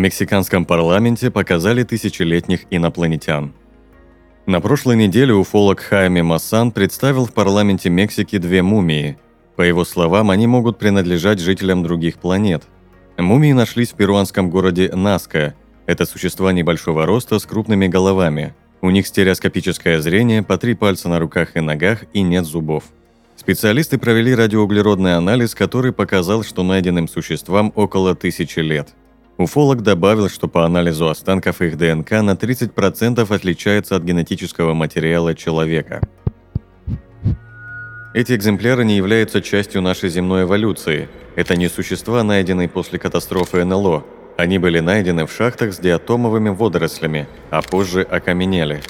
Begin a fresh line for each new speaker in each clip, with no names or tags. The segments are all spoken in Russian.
Мексиканском парламенте показали тысячелетних инопланетян. На прошлой неделе уфолог Хайме Массан представил в парламенте Мексики две мумии. По его словам, они могут принадлежать жителям других планет. Мумии нашлись в перуанском городе Наска. Это существа небольшого роста с крупными головами. У них стереоскопическое зрение, по три пальца на руках и ногах и нет зубов. Специалисты провели радиоуглеродный анализ, который показал, что найденным существам около тысячи лет – Уфолог добавил, что по анализу останков их ДНК на 30% отличается от генетического материала человека. Эти экземпляры не являются частью нашей земной эволюции. Это не существа, найденные после катастрофы НЛО. Они были найдены в шахтах с диатомовыми водорослями, а позже окаменели,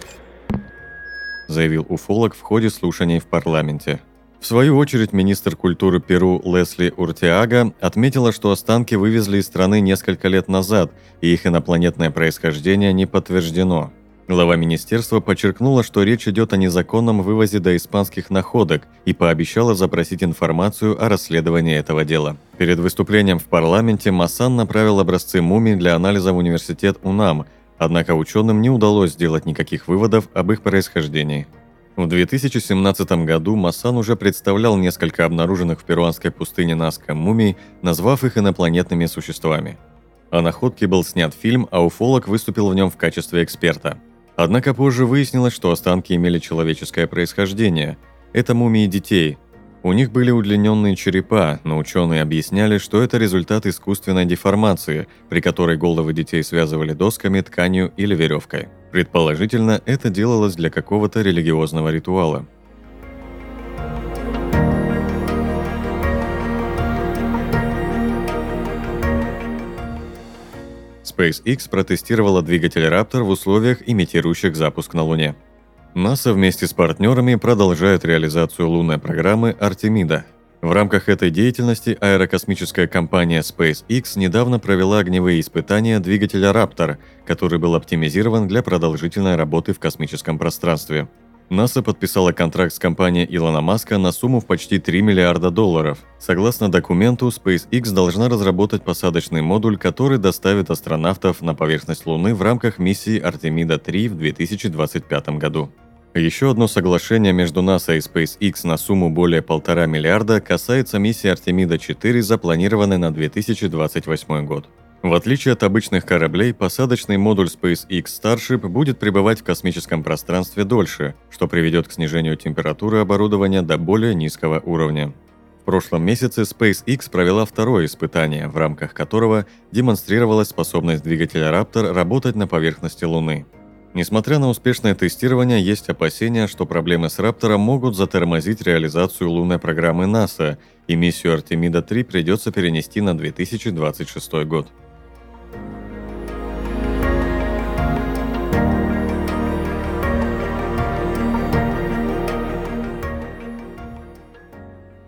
заявил уфолог в ходе слушаний в парламенте. В свою очередь, министр культуры Перу Лесли Уртиага отметила, что останки вывезли из страны несколько лет назад, и их инопланетное происхождение не подтверждено. Глава министерства подчеркнула, что речь идет о незаконном вывозе до испанских находок и пообещала запросить информацию о расследовании этого дела. Перед выступлением в парламенте Массан направил образцы мумий для анализа в университет УНАМ, однако ученым не удалось сделать никаких выводов об их происхождении. В 2017 году Массан уже представлял несколько обнаруженных в перуанской пустыне Наска мумий, назвав их инопланетными существами. О находке был снят фильм, а уфолог выступил в нем в качестве эксперта. Однако позже выяснилось, что останки имели человеческое происхождение. Это мумии детей – у них были удлиненные черепа, но ученые объясняли, что это результат искусственной деформации, при которой головы детей связывали досками, тканью или веревкой. Предположительно, это делалось для какого-то религиозного ритуала. SpaceX протестировала двигатель Raptor в условиях, имитирующих запуск на Луне – НАСА вместе с партнерами продолжает реализацию лунной программы «Артемида». В рамках этой деятельности аэрокосмическая компания SpaceX недавно провела огневые испытания двигателя Raptor, который был оптимизирован для продолжительной работы в космическом пространстве. НАСА подписала контракт с компанией Илона Маска на сумму в почти 3 миллиарда долларов. Согласно документу, SpaceX должна разработать посадочный модуль, который доставит астронавтов на поверхность Луны в рамках миссии Артемида-3 в 2025 году. Еще одно соглашение между НАСА и SpaceX на сумму более полтора миллиарда касается миссии Артемида-4, запланированной на 2028 год. В отличие от обычных кораблей, посадочный модуль SpaceX Starship будет пребывать в космическом пространстве дольше, что приведет к снижению температуры оборудования до более низкого уровня. В прошлом месяце SpaceX провела второе испытание, в рамках которого демонстрировалась способность двигателя Raptor работать на поверхности Луны. Несмотря на успешное тестирование, есть опасения, что проблемы с Раптором могут затормозить реализацию лунной программы НАСА, и миссию Артемида-3 придется перенести на 2026 год.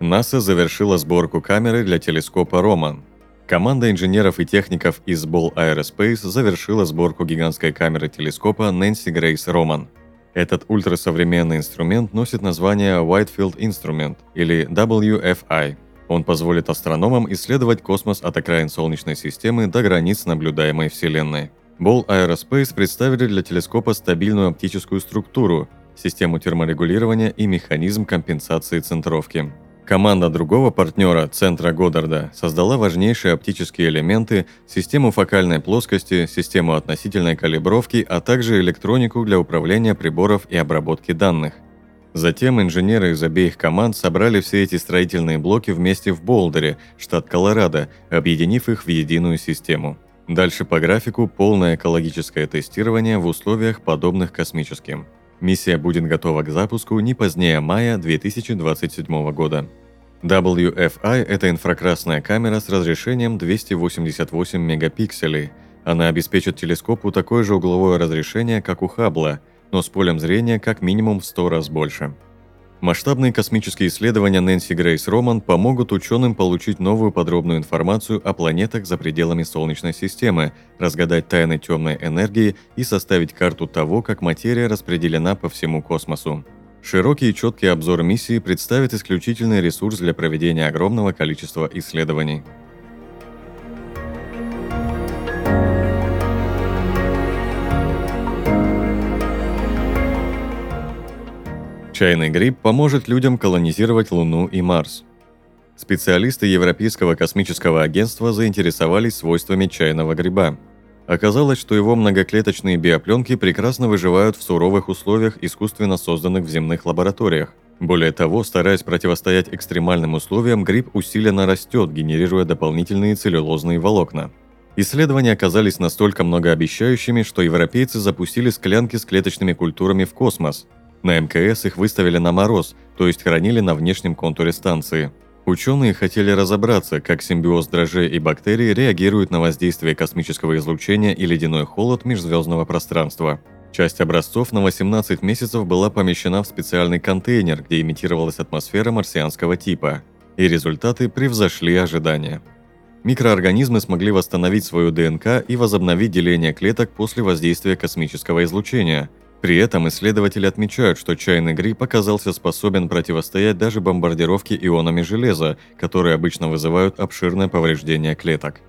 НАСА завершила сборку камеры для телескопа «Роман». Команда инженеров и техников из Ball Aerospace завершила сборку гигантской камеры телескопа Nancy Grace Roman. Этот ультрасовременный инструмент носит название Whitefield Instrument или WFI. Он позволит астрономам исследовать космос от окраин Солнечной системы до границ наблюдаемой Вселенной. Ball Aerospace представили для телескопа стабильную оптическую структуру, систему терморегулирования и механизм компенсации центровки. Команда другого партнера, Центра Годдарда, создала важнейшие оптические элементы, систему фокальной плоскости, систему относительной калибровки, а также электронику для управления приборов и обработки данных. Затем инженеры из обеих команд собрали все эти строительные блоки вместе в Болдере, штат Колорадо, объединив их в единую систему. Дальше по графику полное экологическое тестирование в условиях, подобных космическим. Миссия будет готова к запуску не позднее мая 2027 года. WFI – это инфракрасная камера с разрешением 288 мегапикселей. Она обеспечит телескопу такое же угловое разрешение, как у Хаббла, но с полем зрения как минимум в 100 раз больше. Масштабные космические исследования Нэнси Грейс Роман помогут ученым получить новую подробную информацию о планетах за пределами Солнечной системы, разгадать тайны темной энергии и составить карту того, как материя распределена по всему космосу. Широкий и четкий обзор миссии представит исключительный ресурс для проведения огромного количества исследований. Чайный гриб поможет людям колонизировать Луну и Марс. Специалисты Европейского космического агентства заинтересовались свойствами чайного гриба. Оказалось, что его многоклеточные биопленки прекрасно выживают в суровых условиях, искусственно созданных в земных лабораториях. Более того, стараясь противостоять экстремальным условиям, гриб усиленно растет, генерируя дополнительные целлюлозные волокна. Исследования оказались настолько многообещающими, что европейцы запустили склянки с клеточными культурами в космос – на МКС их выставили на мороз, то есть хранили на внешнем контуре станции. Ученые хотели разобраться, как симбиоз дрожжей и бактерий реагирует на воздействие космического излучения и ледяной холод межзвездного пространства. Часть образцов на 18 месяцев была помещена в специальный контейнер, где имитировалась атмосфера марсианского типа. И результаты превзошли ожидания. Микроорганизмы смогли восстановить свою ДНК и возобновить деление клеток после воздействия космического излучения – при этом исследователи отмечают, что чайный гриб оказался способен противостоять даже бомбардировке ионами железа, которые обычно вызывают обширное повреждение клеток.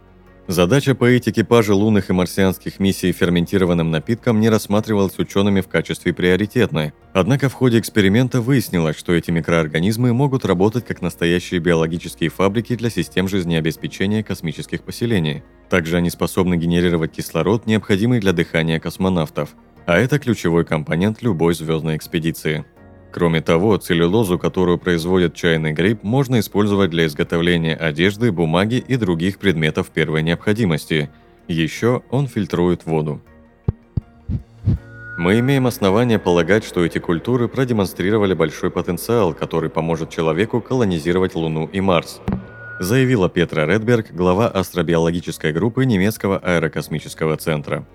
Задача поить экипажи лунных и марсианских миссий ферментированным напитком не рассматривалась учеными в качестве приоритетной. Однако в ходе эксперимента выяснилось, что эти микроорганизмы могут работать как настоящие биологические фабрики для систем жизнеобеспечения космических поселений. Также они способны генерировать кислород, необходимый для дыхания космонавтов а это ключевой компонент любой звездной экспедиции. Кроме того, целлюлозу, которую производит чайный гриб, можно использовать для изготовления одежды, бумаги и других предметов первой необходимости. Еще он фильтрует воду. Мы имеем основания полагать, что эти культуры продемонстрировали большой потенциал, который поможет человеку колонизировать Луну и Марс, заявила Петра Редберг, глава астробиологической группы немецкого аэрокосмического центра.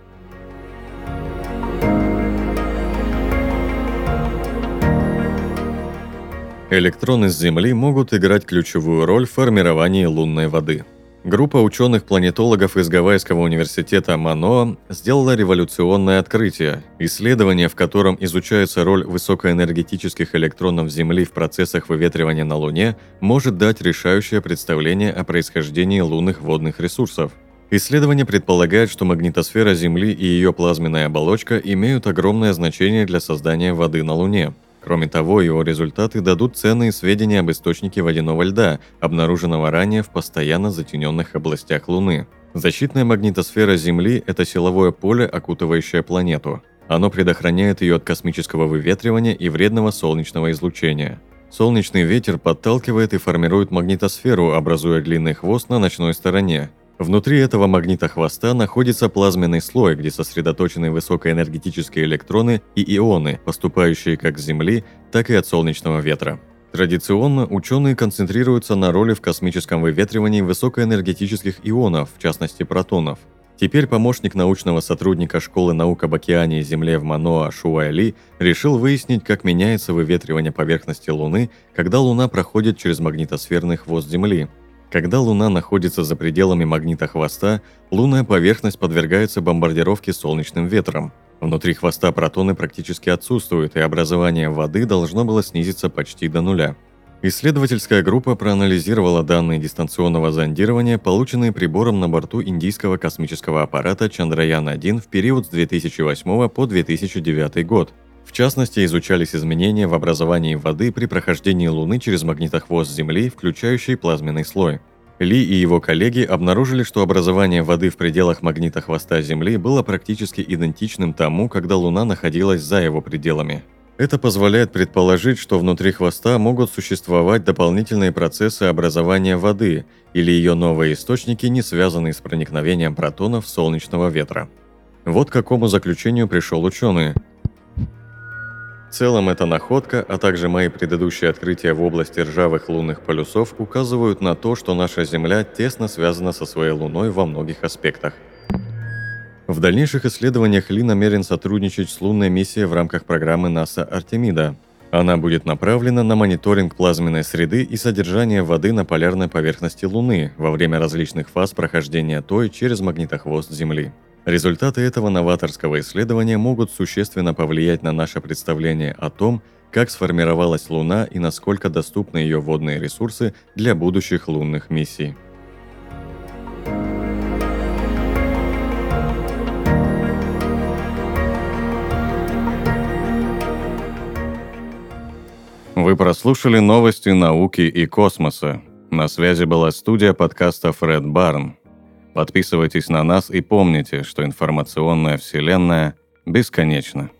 Электроны с Земли могут играть ключевую роль в формировании лунной воды. Группа ученых-планетологов из Гавайского университета Маноа сделала революционное открытие – исследование, в котором изучается роль высокоэнергетических электронов Земли в процессах выветривания на Луне, может дать решающее представление о происхождении лунных водных ресурсов. Исследование предполагает, что магнитосфера Земли и ее плазменная оболочка имеют огромное значение для создания воды на Луне – Кроме того, его результаты дадут ценные сведения об источнике водяного льда, обнаруженного ранее в постоянно затененных областях Луны. Защитная магнитосфера Земли – это силовое поле, окутывающее планету. Оно предохраняет ее от космического выветривания и вредного солнечного излучения. Солнечный ветер подталкивает и формирует магнитосферу, образуя длинный хвост на ночной стороне. Внутри этого магнита хвоста находится плазменный слой, где сосредоточены высокоэнергетические электроны и ионы, поступающие как с Земли, так и от солнечного ветра. Традиционно ученые концентрируются на роли в космическом выветривании высокоэнергетических ионов, в частности протонов. Теперь помощник научного сотрудника Школы наук об океане и Земле в Маноа Шуайли решил выяснить, как меняется выветривание поверхности Луны, когда Луна проходит через магнитосферный хвост Земли – когда Луна находится за пределами магнита хвоста, лунная поверхность подвергается бомбардировке солнечным ветром. Внутри хвоста протоны практически отсутствуют, и образование воды должно было снизиться почти до нуля. Исследовательская группа проанализировала данные дистанционного зондирования, полученные прибором на борту индийского космического аппарата Чандраян-1 в период с 2008 по 2009 год. В частности, изучались изменения в образовании воды при прохождении Луны через магнитохвост Земли, включающий плазменный слой. Ли и его коллеги обнаружили, что образование воды в пределах магнитохвоста Земли было практически идентичным тому, когда Луна находилась за его пределами. Это позволяет предположить, что внутри хвоста могут существовать дополнительные процессы образования воды или ее новые источники, не связанные с проникновением протонов солнечного ветра. Вот к какому заключению пришел ученый – В целом эта находка, а также мои предыдущие открытия в области ржавых лунных полюсов указывают на то, что наша Земля тесно связана со своей Луной во многих аспектах. В дальнейших исследованиях Ли намерен сотрудничать с лунной миссией в рамках программы НАСА «Артемида». Она будет направлена на мониторинг плазменной среды и содержания воды на полярной поверхности Луны во время различных фаз прохождения той через магнитохвост Земли. Результаты этого новаторского исследования могут существенно повлиять на наше представление о том, как сформировалась Луна и насколько доступны ее водные ресурсы для будущих лунных миссий. Вы прослушали новости науки и космоса. На связи была студия подкаста Фред Барн. Подписывайтесь на нас и помните, что информационная вселенная бесконечна.